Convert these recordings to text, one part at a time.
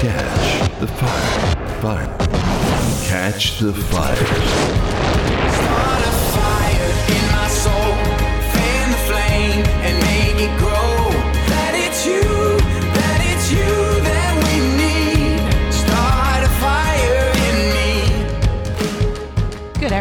Catch the fire. Fire. Catch the fire.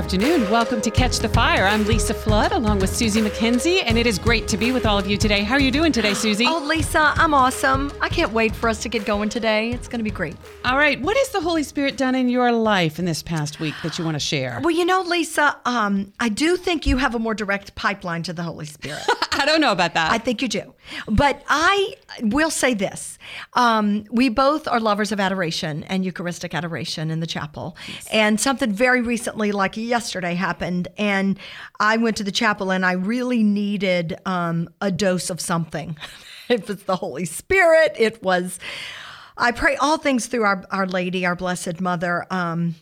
Afternoon. Welcome to Catch the Fire. I'm Lisa Flood along with Susie McKenzie, and it is great to be with all of you today. How are you doing today, Susie? Oh, Lisa, I'm awesome. I can't wait for us to get going today. It's going to be great. All right. What has the Holy Spirit done in your life in this past week that you want to share? Well, you know, Lisa, um, I do think you have a more direct pipeline to the Holy Spirit. I don't know about that. I think you do. But I will say this. Um, we both are lovers of adoration and Eucharistic adoration in the chapel. And something very recently, like yesterday, happened. And I went to the chapel and I really needed um, a dose of something. it was the Holy Spirit. It was, I pray all things through our, our Lady, our Blessed Mother. Um,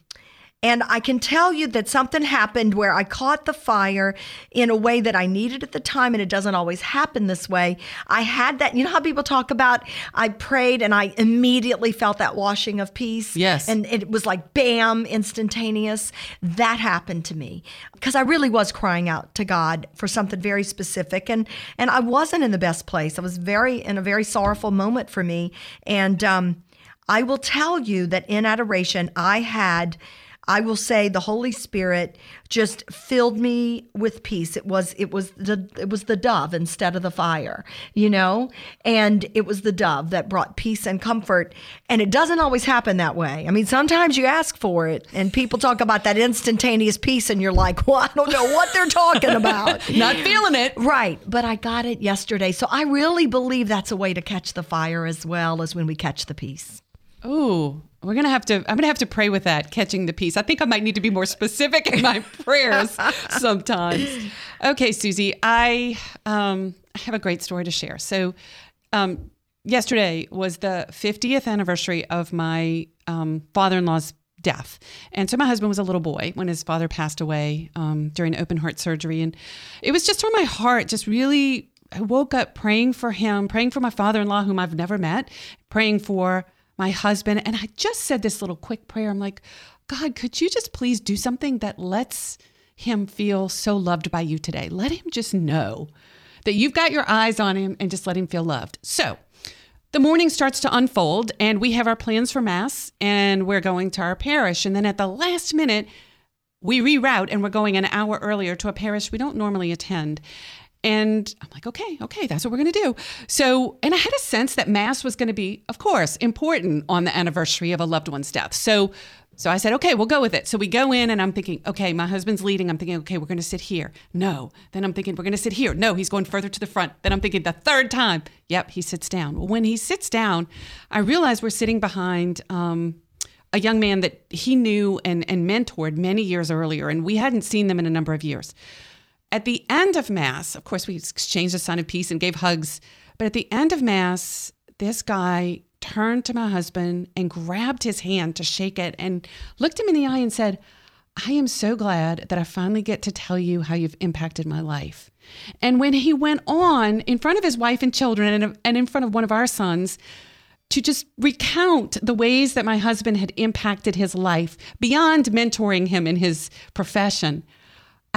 and I can tell you that something happened where I caught the fire in a way that I needed at the time, and it doesn't always happen this way. I had that, you know how people talk about I prayed and I immediately felt that washing of peace? Yes. And it was like bam, instantaneous. That happened to me because I really was crying out to God for something very specific. And, and I wasn't in the best place. I was very, in a very sorrowful moment for me. And, um, I will tell you that in adoration, I had. I will say the Holy Spirit just filled me with peace. It was it was the it was the dove instead of the fire, you know? And it was the dove that brought peace and comfort. And it doesn't always happen that way. I mean, sometimes you ask for it and people talk about that instantaneous peace and you're like, "Well, I don't know what they're talking about." Not feeling it. Right, but I got it yesterday. So I really believe that's a way to catch the fire as well as when we catch the peace. Ooh, we're gonna have to. I'm gonna have to pray with that, catching the peace. I think I might need to be more specific in my prayers sometimes. Okay, Susie, I um, I have a great story to share. So, um, yesterday was the 50th anniversary of my um, father-in-law's death, and so my husband was a little boy when his father passed away um, during open heart surgery, and it was just on my heart, just really. I woke up praying for him, praying for my father-in-law, whom I've never met, praying for my husband. And I just said this little quick prayer. I'm like, God, could you just please do something that lets him feel so loved by you today? Let him just know that you've got your eyes on him and just let him feel loved. So the morning starts to unfold, and we have our plans for Mass, and we're going to our parish. And then at the last minute, we reroute and we're going an hour earlier to a parish we don't normally attend. And I'm like, okay, okay, that's what we're going to do. So, and I had a sense that Mass was going to be, of course, important on the anniversary of a loved one's death. So, so I said, okay, we'll go with it. So we go in and I'm thinking, okay, my husband's leading. I'm thinking, okay, we're going to sit here. No. Then I'm thinking, we're going to sit here. No, he's going further to the front. Then I'm thinking, the third time, yep, he sits down. Well, when he sits down, I realize we're sitting behind, um, a young man that he knew and, and mentored many years earlier, and we hadn't seen them in a number of years. At the end of Mass, of course, we exchanged a sign of peace and gave hugs. But at the end of Mass, this guy turned to my husband and grabbed his hand to shake it and looked him in the eye and said, I am so glad that I finally get to tell you how you've impacted my life. And when he went on in front of his wife and children and, and in front of one of our sons, to just recount the ways that my husband had impacted his life beyond mentoring him in his profession.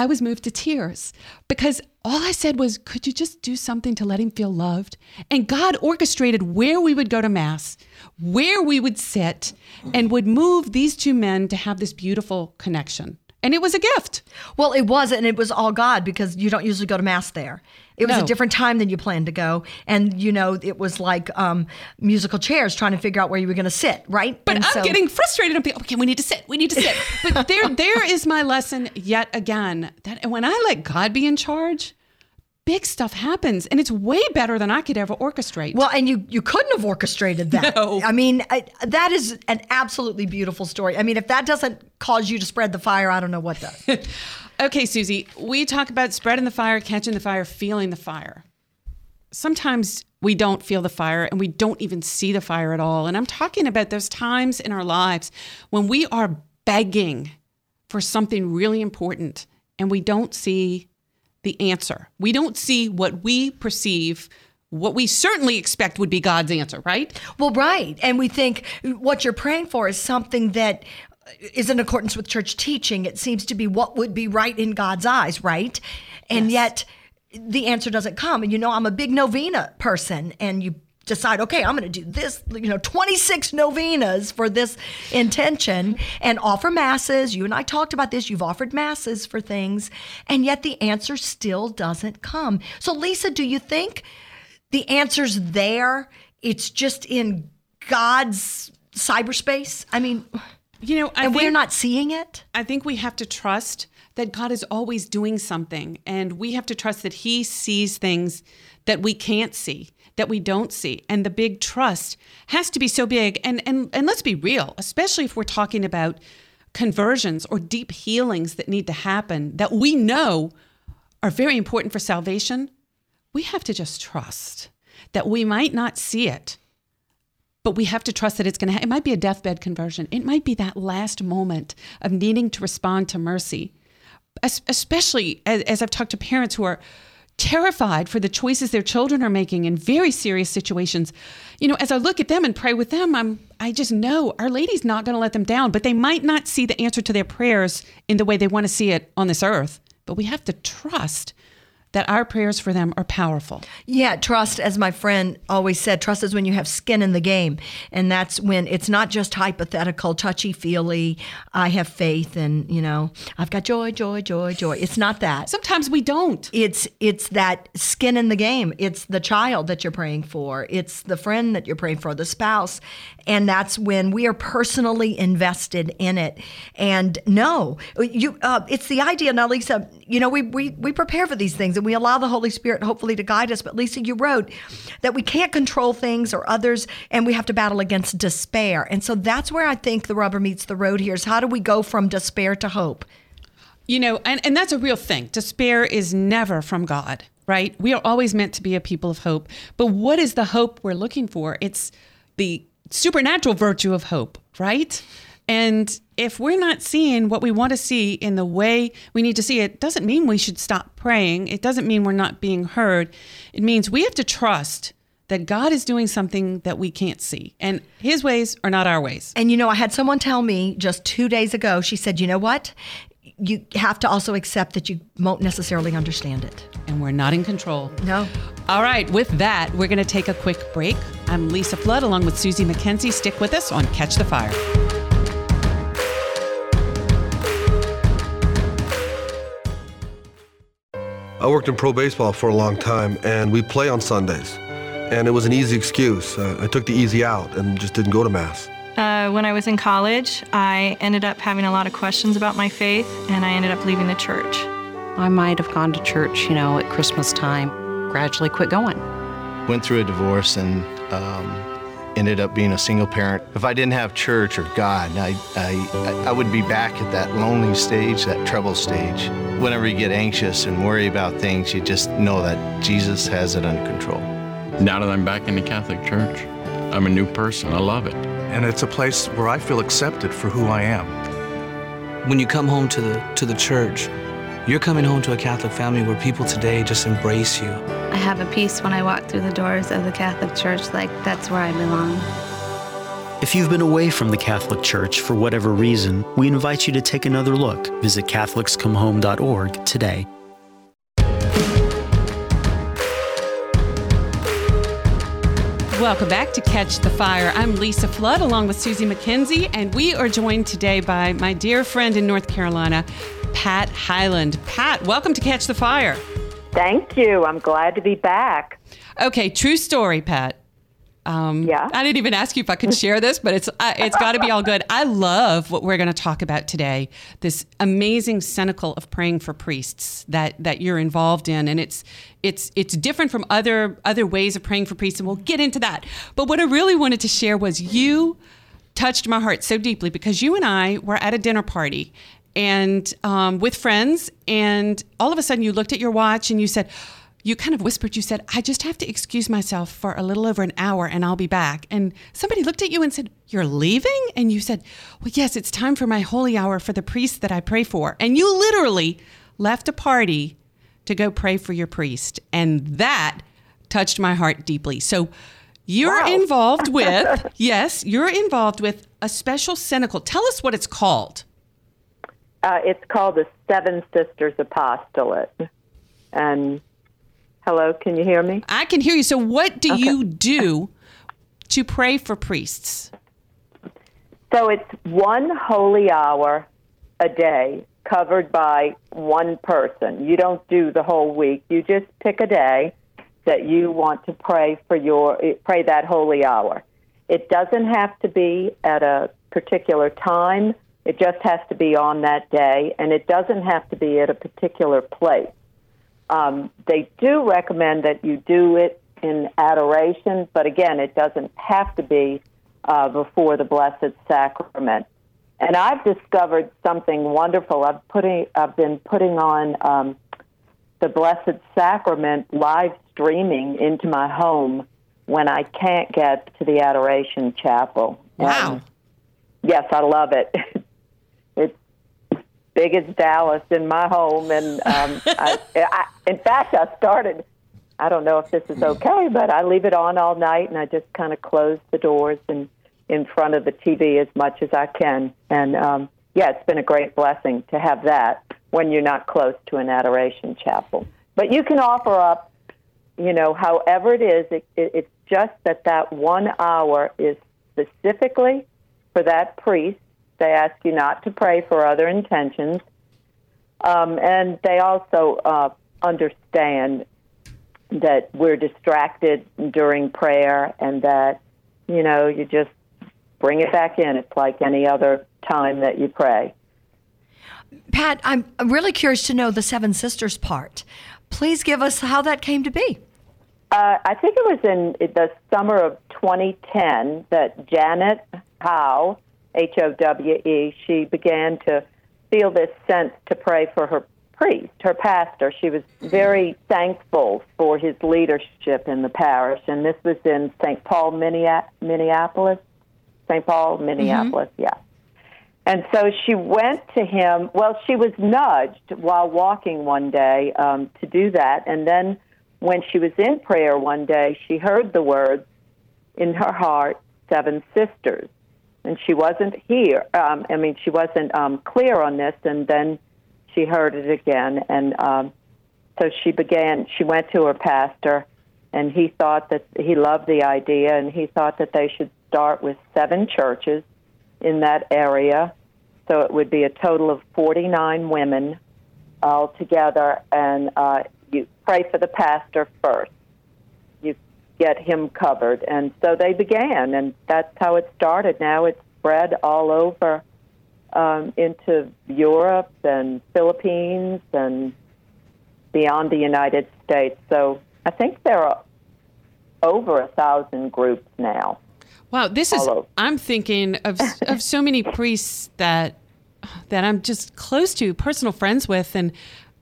I was moved to tears because all I said was, Could you just do something to let him feel loved? And God orchestrated where we would go to Mass, where we would sit, and would move these two men to have this beautiful connection. And it was a gift. Well, it was, and it was all God because you don't usually go to mass there. It was No. a different time than you planned to go, and you know it was like um, musical chairs trying to figure out where you were going to sit, right? But And I'm so- getting frustrated. I'm thinking, okay, we need to sit. We need to sit. But there, there is my lesson yet again. That when I let God be in charge, big stuff happens, and it's way better than I could ever orchestrate. Well, and you you couldn't have orchestrated that. No. I mean, I, that is an absolutely beautiful story. I mean, if that doesn't cause you to spread the fire, I don't know what does. Okay, Susie, we talk about spreading the fire, catching the fire, feeling the fire. Sometimes we don't feel the fire and we don't even see the fire at all. And I'm talking about those times in our lives when we are begging for something really important and we don't see the answer. We don't see what we perceive what we certainly expect would be God's answer, right? Well, right. And we think what you're praying for is something that is in accordance with church teaching. It seems to be what would be right in God's eyes, right? And yet the answer doesn't come. And you know, I'm a big novena person, and you decide, okay, I'm going to do this, you know, 26 novenas for this intention and offer masses. You and I talked about this. You've offered masses for things, and yet the answer still doesn't come. So, Lisa, do you think the answer's there? It's just in God's cyberspace? I mean, You know, I and think, we're not seeing it? I think we have to trust that God is always doing something, and we have to trust that He sees things that we can't see, that we don't see, and the big trust has to be so big. And and and let's be real, especially if we're talking about conversions or deep healings that need to happen that we know are very important for salvation. We have to just trust that we might not see it, but we have to trust that it's going to ha- it might be a deathbed conversion it might be that last moment of needing to respond to mercy Es- especially as, as i've talked to parents who are terrified for the choices their children are making in very serious situations. You know as i look at them and pray with them i'm i just know our lady's not going to let them down but they might not see the answer to their prayers in the way they want to see it on this earth. But we have to trust that our prayers for them are powerful Yeah, trust, as my friend always said, trust is when you have skin in the game. And that's when it's not just hypothetical, touchy feely, I have faith and, you know, I've got joy, joy, joy, joy. It's not that. sometimes we don't It's it's that skin in the game. It's the child that you're praying for. It's the friend that you're praying for, the spouse. And that's when we are personally invested in it. And no, you uh, it's the idea now, Lisa, you know, we, we we prepare for these things and we allow the Holy Spirit hopefully to guide us. But Lisa, you wrote that we can't control things or others and we have to battle against despair. And so that's where I think the rubber meets the road here is how do we go from despair to hope? You know, and, and that's a real thing. Despair is never from God, right? We are always meant to be a people of hope. But what is the hope we're looking for? It's the supernatural virtue of hope, right? And if we're not seeing what we want to see in the way we need to see it, doesn't mean we should stop praying. It doesn't mean we're not being heard. It means we have to trust that God is doing something that we can't see. And his ways are not our ways. And you know, I had someone tell me just two days ago, she said, you know what? You have to also accept that you won't necessarily understand it. And we're not in control. No. All right, with that, we're going to take a quick break. I'm Lisa Flood along with Susie McKenzie. Stick with us on Catch the Fire. I worked in pro baseball for a long time, and we play on Sundays. And it was an easy excuse. Uh, I took the easy out and just didn't go to Mass. Uh, when I was in college, I ended up having a lot of questions about my faith, and I ended up leaving the church. I might have gone to church, you know, at Christmas time, gradually quit going. went through a divorce and um, ended up being a single parent. If I didn't have church or God, I, I, I would be back at that lonely stage, that trouble stage. Whenever you get anxious and worry about things, you just know that Jesus has it under control. Now that I'm back in the Catholic Church, I'm a new person. I love it. and it's a place where I feel accepted for who I am. when you come home to the to the church, you're coming home to a Catholic family where people today just embrace you. I have a peace when I walk through the doors of the Catholic Church, like that's where I belong. If you've been away from the Catholic Church for whatever reason, we invite you to take another look. Visit CatholicsComeHome.org today. Welcome back to Catch the Fire. I'm Lisa Flood along with Susie McKenzie, and we are joined today by my dear friend in North Carolina, Pat Hyland. Pat, welcome to Catch the Fire. Thank you. I'm glad to be back. Okay, true story, Pat. Um, Yeah. I didn't even ask you if I could share this, but it's uh, it's got to be all good. I love what we're going to talk about today. This amazing cenacle of praying for priests that that you're involved in, and it's it's it's different from other other ways of praying for priests, and we'll get into that. But what I really wanted to share was you touched my heart so deeply because you and I were at a dinner party and um, with friends, and all of a sudden you looked at your watch and you said you kind of whispered, you said, I just have to excuse myself for a little over an hour and I'll be back. And somebody looked at you and said, You're leaving? And you said, Well, yes, it's time for my holy hour for the priest that I pray for. And you literally left a party to go pray for your priest. And that touched my heart deeply. So you're involved with, yes, you're involved with a special cenacle. Tell us what it's called. Uh, it's called the Seven Sisters Apostolate. And hello, can you hear me? I can hear you. So, what do you do to pray for priests? So it's one holy hour a day covered by one person. You don't do the whole week. You just pick a day that you want to pray for your pray that holy hour. It doesn't have to be at a particular time. It just has to be on that day, and it doesn't have to be at a particular place. Um, they do recommend that you do it in adoration, but again, it doesn't have to be uh, before the Blessed Sacrament. And I've discovered something wonderful. I've putting I've been putting on um, the Blessed Sacrament live streaming into my home when I can't get to the Adoration Chapel. Wow. And yes, I love it. it's big as Dallas in my home, and um, I, I, in fact, I started. I don't know if this is okay, but I leave it on all night, and I just kind of close the doors and in front of the TV as much as I can. And um, yeah, it's been a great blessing to have that when you're not close to an adoration chapel. But you can offer up, you know, however it is. It, it, it's just that that one hour is specifically for that priest. They ask you not to pray for other intentions. Um, and they also uh, understand that we're distracted during prayer and that, you know, you just bring it back in. It's like any other time that you pray. Pat, I'm really curious to know the Seven Sisters part. Please give us how that came to be. Uh, I think it was in the summer of 2010 that Janet Howe, H O W E, she began to feel this sense to pray for her priest, her pastor. She was very thankful for his leadership in the parish, and this was in St. Paul, Minneapolis. St. Paul, Minneapolis, yeah. And so she went to him. Well, she was nudged while walking one day um, to do that. And then when she was in prayer one day, she heard the words in her heart, Seven Sisters. And she wasn't here. Um, I mean, she wasn't um, clear on this. And then she heard it again. And um, so she began, she went to her pastor, and he thought that he loved the idea, and he thought that they should start with seven churches in that area. So it would be a total of 49 women all together, and uh, you pray for the pastor first. Get him covered. And so they began, and that's how it started. Now it's spread all over um, into Europe and Philippines and beyond the United States. So I think there are over a thousand groups now. Wow, this is. I'm thinking of of so many priests that that I'm just close to, personal friends with, and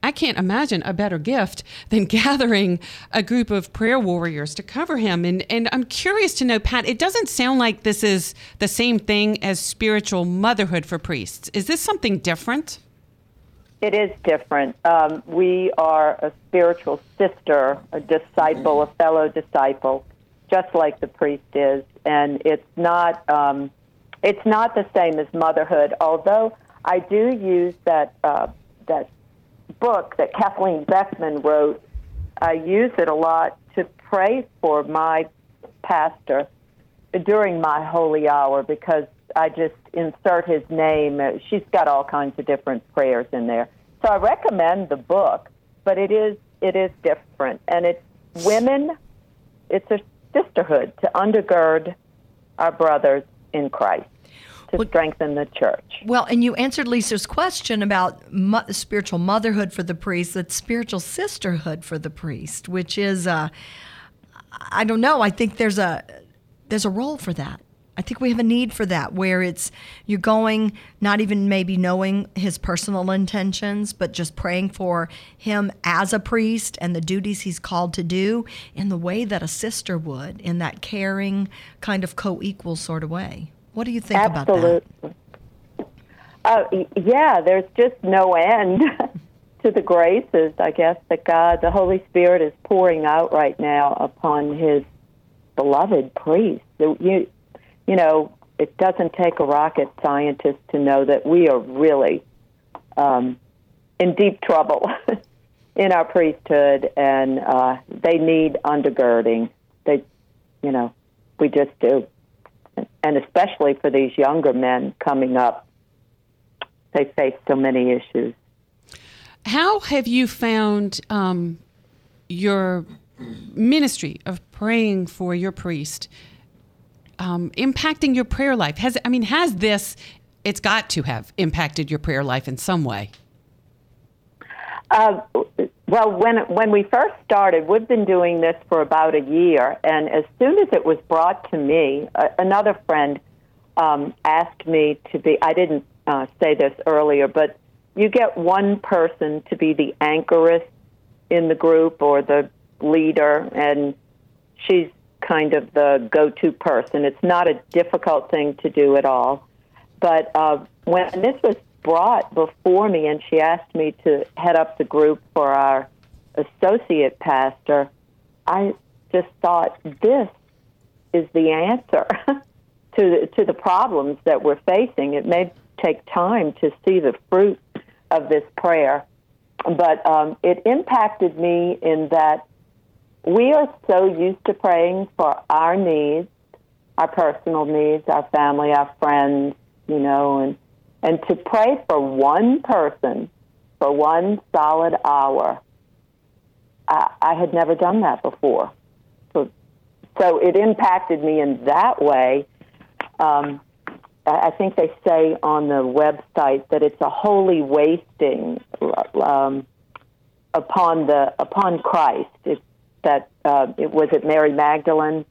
I can't imagine a better gift than gathering a group of prayer warriors to cover him. And and I'm curious to know, Pat. It doesn't sound like this is the same thing as spiritual motherhood for priests. Is this something different? It is different. Um, we are a spiritual sister, a disciple, a fellow disciple, just like the priest is, and it's not um, it's not the same as motherhood. Although I do use that uh, that book that Kathleen Beckman wrote, I use it a lot to pray for my pastor during my holy hour because I just insert his name. She's got all kinds of different prayers in there. So I recommend the book, but it is it is different and it's women it's a sisterhood to undergird our brothers in Christ to strengthen the church. Well, and you answered Lisa's question about mo- spiritual motherhood for the priest, that's spiritual sisterhood for the priest, which is, uh, I don't know. I think there's a there's a role for that. I think we have a need for that, where it's you're going, not even maybe knowing his personal intentions, but just praying for him as a priest and the duties he's called to do in the way that a sister would, in that caring, kind of co equal sort of way. What do you think Absolutely. about that? Uh, yeah, there's just no end to the graces, I guess, that God, the Holy Spirit, is pouring out right now upon His beloved priest. You, you know, it doesn't take a rocket scientist to know that we are really um, in deep trouble in our priesthood, and uh, they need undergirding. They, you know, we just do, and especially for these younger men coming up, they face so many issues. How have you found um, your ministry of praying for your priest um, impacting your prayer life? Has I mean, has this? It's got to have impacted your prayer life in some way. Uh, well, when when we first started, we've been doing this for about a year, and as soon as it was brought to me, uh, another friend um, asked me to be. I didn't uh, say this earlier, but you get one person to be the anchoress in the group or the leader, and she's kind of the go-to person. It's not a difficult thing to do at all. But uh, when this was brought before me, and she asked me to head up the group for our associate pastor, I just thought this is the answer to the, to the problems that we're facing. It may take time to see the fruit of this prayer, but um, it impacted me in that we are so used to praying for our needs, our personal needs, our family, our friends, you know, and and to pray for one person for one solid hour. I, I had never done that before, so so it impacted me in that way. Um, I think they say on the website that it's a holy wasting um, upon the upon Christ. That uh, it was it Mary Magdalene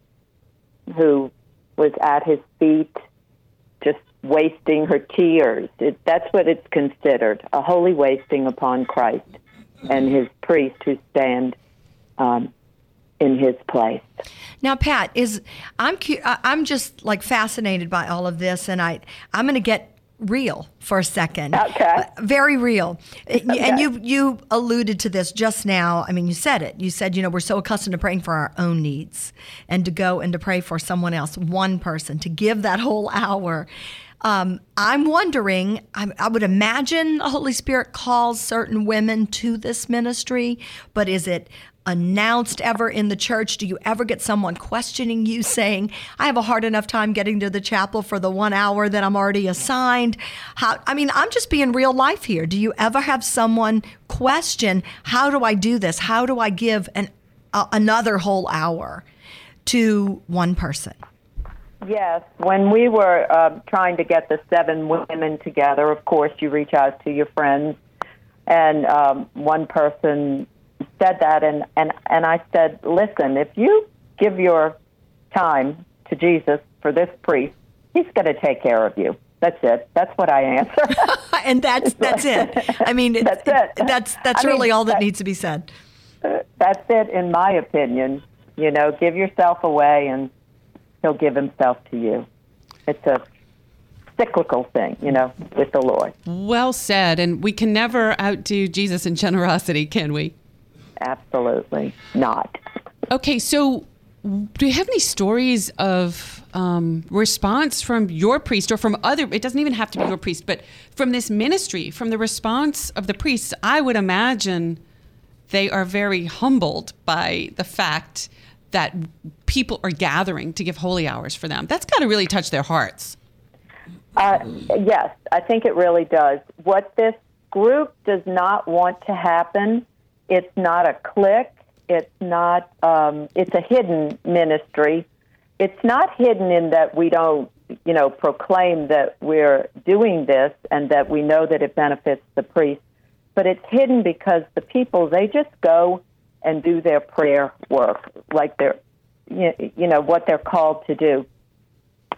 who was at his feet, just wasting her tears. It, that's what it's considered a holy wasting upon Christ and his priest who stand um, in his place. Now, Pat, is I'm cu- I'm just like fascinated by all of this, and I I'm going to get real for a second. Okay. Very real. Okay. And you you alluded to this just now. I mean, you said it. You said, you know, we're so accustomed to praying for our own needs and to go and to pray for someone else, one person, to give that whole hour. Um, I'm wondering, I, I would imagine the Holy Spirit calls certain women to this ministry, but is it announced ever in the church? Do you ever get someone questioning you saying, I have a hard enough time getting to the chapel for the one hour that I'm already assigned? How, I mean, I'm just being real life here. Do you ever have someone question, How do I do this? How do I give an, another whole hour to one person? Yes, when we were uh, trying to get the seven women together, of course, you reach out to your friends, and um, one person said that, and, and, and I said, listen, if you give your time to Jesus for this priest, he's going to take care of you. That's it. That's what I answer. and that's that's it. I mean, that's it. That's that's I mean, really all that that- needs to be said. That's it, in my opinion. You know, give yourself away, and he'll give himself to you. It's a cyclical thing, you know, with the Lord. Well said. And we can never outdo Jesus in generosity, can we? Absolutely not. Okay, so do you have any stories of um, response from your priest or from other? It doesn't even have to be your priest, but from this ministry, from the response of the priests, I would imagine they are very humbled by the fact that people are gathering to give holy hours for them. That's got to really touch their hearts. Uh, yes, I think it really does. What this group does not want to happen, it's not a clique. It's not. Um, it's a hidden ministry. It's not hidden in that we don't, you know, proclaim that we're doing this and that we know that it benefits the priest. But it's hidden because the people they just go and do their prayer work, like they're, you know, what they're called to do.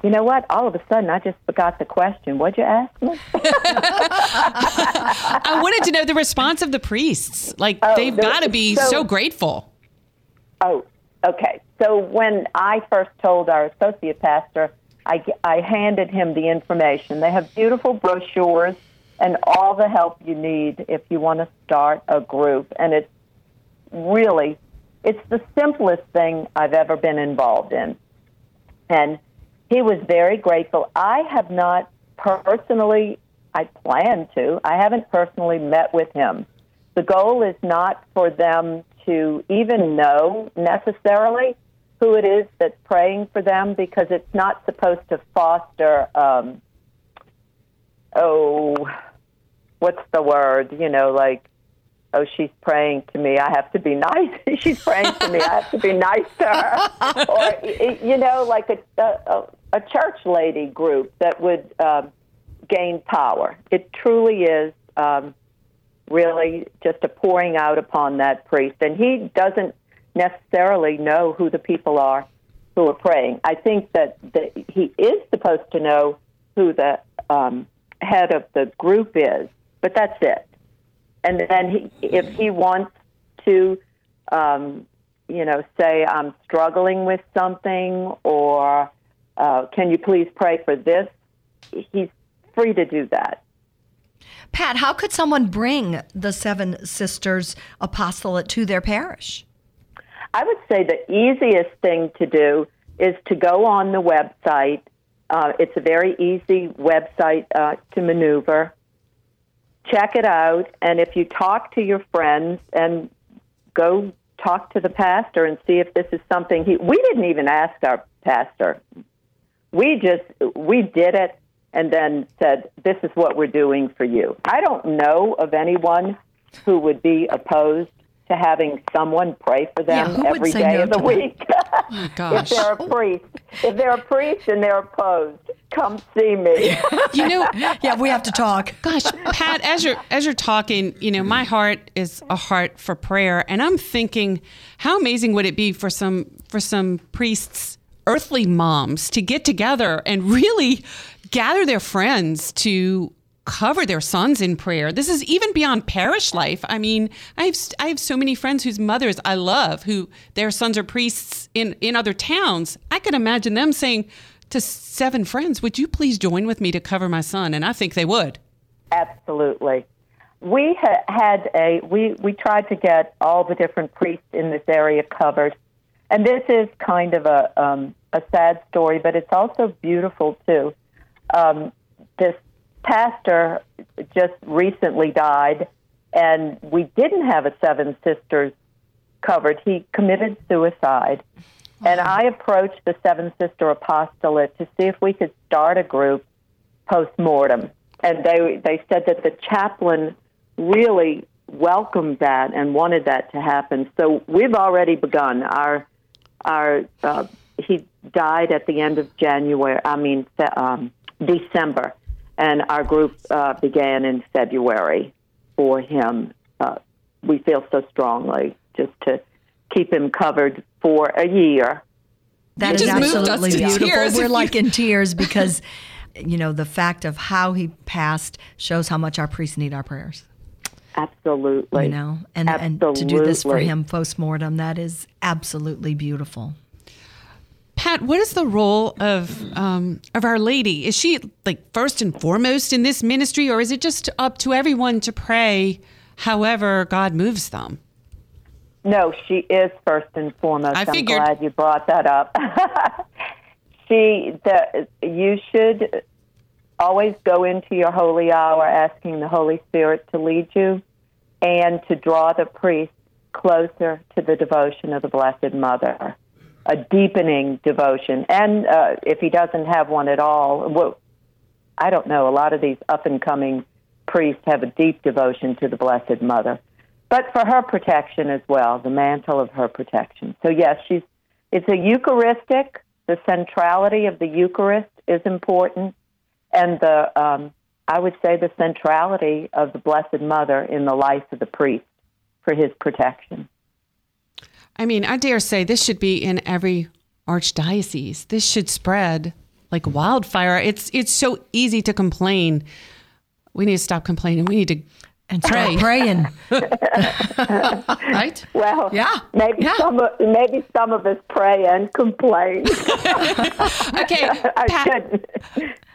You know what? All of a sudden, I just forgot the question. What'd you ask me? I wanted to know the response of the priests. Like Oh, they've got to be so- so grateful. Oh, okay. So when I first told our associate pastor, I, I handed him the information. They have beautiful brochures and all the help you need if you want to start a group. And it's really, it's the simplest thing I've ever been involved in. And he was very grateful. I have not personally, I plan to, I haven't personally met with him. The goal is not for them to even know necessarily who it is that's praying for them because it's not supposed to foster, um, oh, what's the word? You know, like, oh, she's praying to me. I have to be nice. she's praying to me. I have to be nice to her. or, you know, like a, a, a church lady group that would um, gain power. It truly is um, really just a pouring out upon that priest. And he doesn't necessarily know who the people are who are praying. I think that, that he is supposed to know who the um, head of the group is, but that's it. And then he, if he wants to, um, you know, say, I'm struggling with something, or uh, can you please pray for this? He's free to do that. Pat, how could someone bring the Seven Sisters Apostolate to their parish? I would say the easiest thing to do is to go on the website. Uh, it's a very easy website uh, to maneuver. Check it out, and if you talk to your friends and go talk to the pastor and see if this is something he. We didn't even ask our pastor. We just we did it and then said, "This is what we're doing for you." I don't know of anyone who would be opposed to having someone pray for them Yeah, every day no of the week. Oh, if they're a priest, if they're a priest and they're opposed, come see me. You know, yeah, we have to talk. Gosh, Pat, as you're as you're talking, you know, my heart is a heart for prayer, and I'm thinking, how amazing would it be for some for some priests, earthly moms, to get together and really gather their friends to cover their sons in prayer. This is even beyond parish life. I mean, I have I have so many friends whose mothers I love, who their sons are priests in in other towns. I could imagine them saying to seven friends, "Would you please join with me to cover my son?" And I think they would. Absolutely. We ha- had a we we tried to get all the different priests in this area covered, and this is kind of a um, a sad story, but it's also beautiful too. Um, this pastor just recently died, and we didn't have a Seven Sisters covered. He committed suicide, and I approached the Seven Sister Apostolate to see if we could start a group post mortem, and they they said that the chaplain really welcomed that and wanted that to happen. So we've already begun. Our our uh, he died at the end of January. I mean um, December, and our group uh, began in February for him. Uh, we feel so strongly just to keep him covered for a year. That is just moved us absolutely beautiful. We're like in tears because, you know, the fact of how he passed shows how much our priests need our prayers. Absolutely. You know, and and to do this for him post mortem, that is absolutely beautiful. Pat, what is the role of um, of Our Lady? Is she like first and foremost in this ministry, or is it just up to everyone to pray however God moves them? No, she is first and foremost. I I'm glad you brought that up. she, the, you should always go into your holy hour asking the Holy Spirit to lead you and to draw the priest closer to the devotion of the Blessed Mother, a deepening devotion. And uh, if he doesn't have one at all, well, I don't know, a lot of these up and coming priests have a deep devotion to the Blessed Mother, but for her protection as well, the mantle of her protection. So, yes, she's, it's a Eucharistic, the centrality of the Eucharist is important, and the, um, I would say, the centrality of the Blessed Mother in the life of the priest for his protection. I mean, I dare say this should be in every archdiocese. This should spread like wildfire. It's it's so easy to complain. We need to stop complaining. We need to And pray. start praying. right? Well, Yeah, maybe yeah. some of, maybe some of us pray and complain. Okay, I Pat.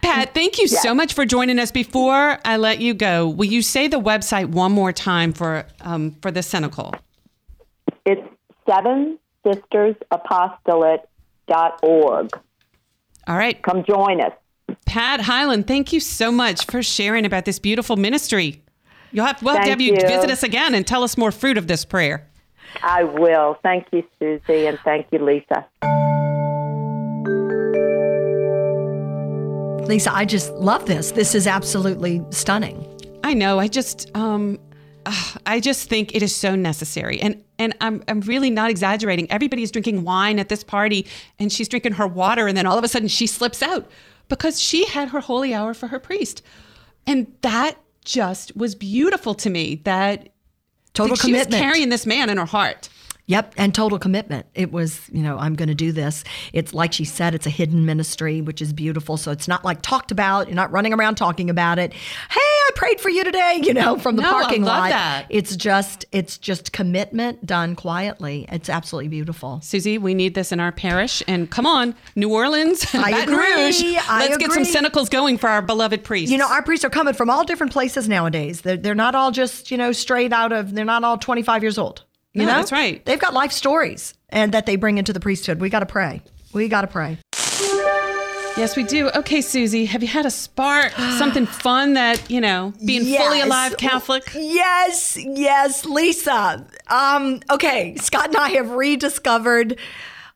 Pat, thank you Yes. so much for joining us. Before I let you go, will you say the website one more time for um, for the Cenacle? It's seven sisters Apostolate dot org. All right. Come join us. Pat Hyland, thank you so much for sharing about this beautiful ministry. You'll have, we'll have to have you, you. visit us again and tell us more fruit of this prayer. I will. Thank you, Susie, and thank you, Lisa. Lisa, I just love this. This is absolutely stunning. I know. I just, um, ah, I just think it is so necessary, and and I'm I'm really not exaggerating. Everybody is drinking wine at this party, and she's drinking her water, and then all of a sudden she slips out because she had her holy hour for her priest, and that just was beautiful to me. That Total that she was commitment. carrying this man in her heart. Yep, and total commitment. It was, you know, I'm going to do this. It's like she said, it's a hidden ministry, which is beautiful. So it's not like talked about. You're not running around talking about it. Hey, I prayed for you today, you know, from the No, I parking love lot. that. It's just, it's just commitment done quietly. It's absolutely beautiful. Susie, we need this in our parish. And come on, New Orleans, I Baton agree. Rouge. I Let's get some agree. cenacles going for our beloved priests. You know, our priests are coming from all different places nowadays. They're, they're not all just, you know, straight out of, they're not all 25 years old. You No, know? that's right. They've got life stories and that they bring into the priesthood. We got to pray. We got to pray. Yes, we do. Okay, Susie, have you had a spark, something fun that, you know, being fully alive Catholic? Yes, yes, Lisa. Um, okay, Scott and I have rediscovered.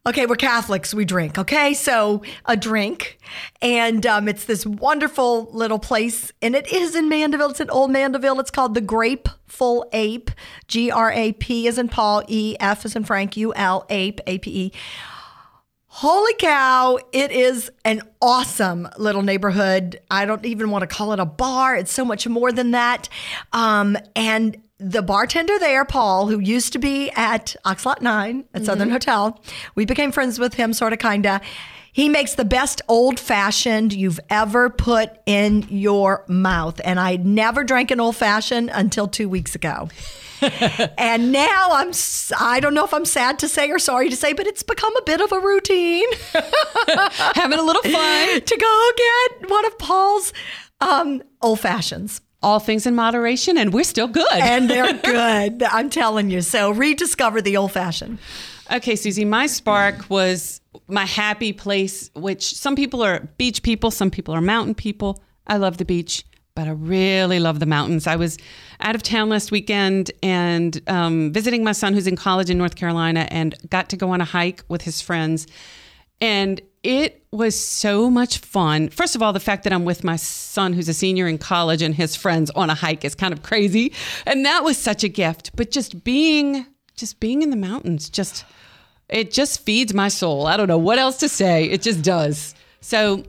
Okay, we're Catholics. We drink. Okay, so a drink, and um, it's this wonderful little place, and it is in Mandeville. It's in Old Mandeville. It's called the Grapeful Ape. G R A P is in Paul, E F is in Frank, U L Ape A P E. Holy cow, it is an awesome little neighborhood. I don't even want to call it a bar. It's so much more than that. Um, and the bartender there, Paul, who used to be at Oxlot 9 at Southern Hotel, we became friends with him, sort of, kind of. He makes the best old fashioned you've ever put in your mouth. And I never drank an old fashioned until two weeks ago. and now I'm, I don't know if I'm sad to say or sorry to say, but it's become a bit of a routine. Having a little fun. to go get one of Paul's um, old fashions. All things in moderation, and we're still good. And they're good. I'm telling you. So rediscover the old fashioned. Okay, Susie, my spark was my happy place, which some people are beach people, some people are mountain people. I love the beach, but I really love the mountains. I was out of town last weekend and um, visiting my son who's in college in North Carolina and got to go on a hike with his friends. And it was so much fun. First of all, the fact that I'm with my son who's a senior in college and his friends on a hike is kind of crazy. And that was such a gift. But just being just being in the mountains just it just feeds my soul. I don't know what else to say. It just does. So,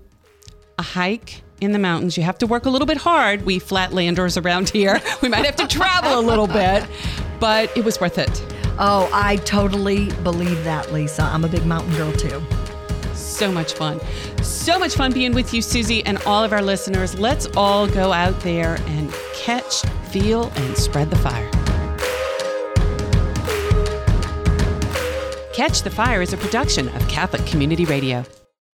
a hike in the mountains, you have to work a little bit hard. We flatlanders around here, we might have to travel a little bit, but it was worth it. Oh, I totally believe that, Lisa. I'm a big mountain girl too. So much fun. So much fun being with you, Susie, and all of our listeners. Let's all go out there and catch, feel, and spread the fire. Catch the Fire is a production of Catholic Community Radio.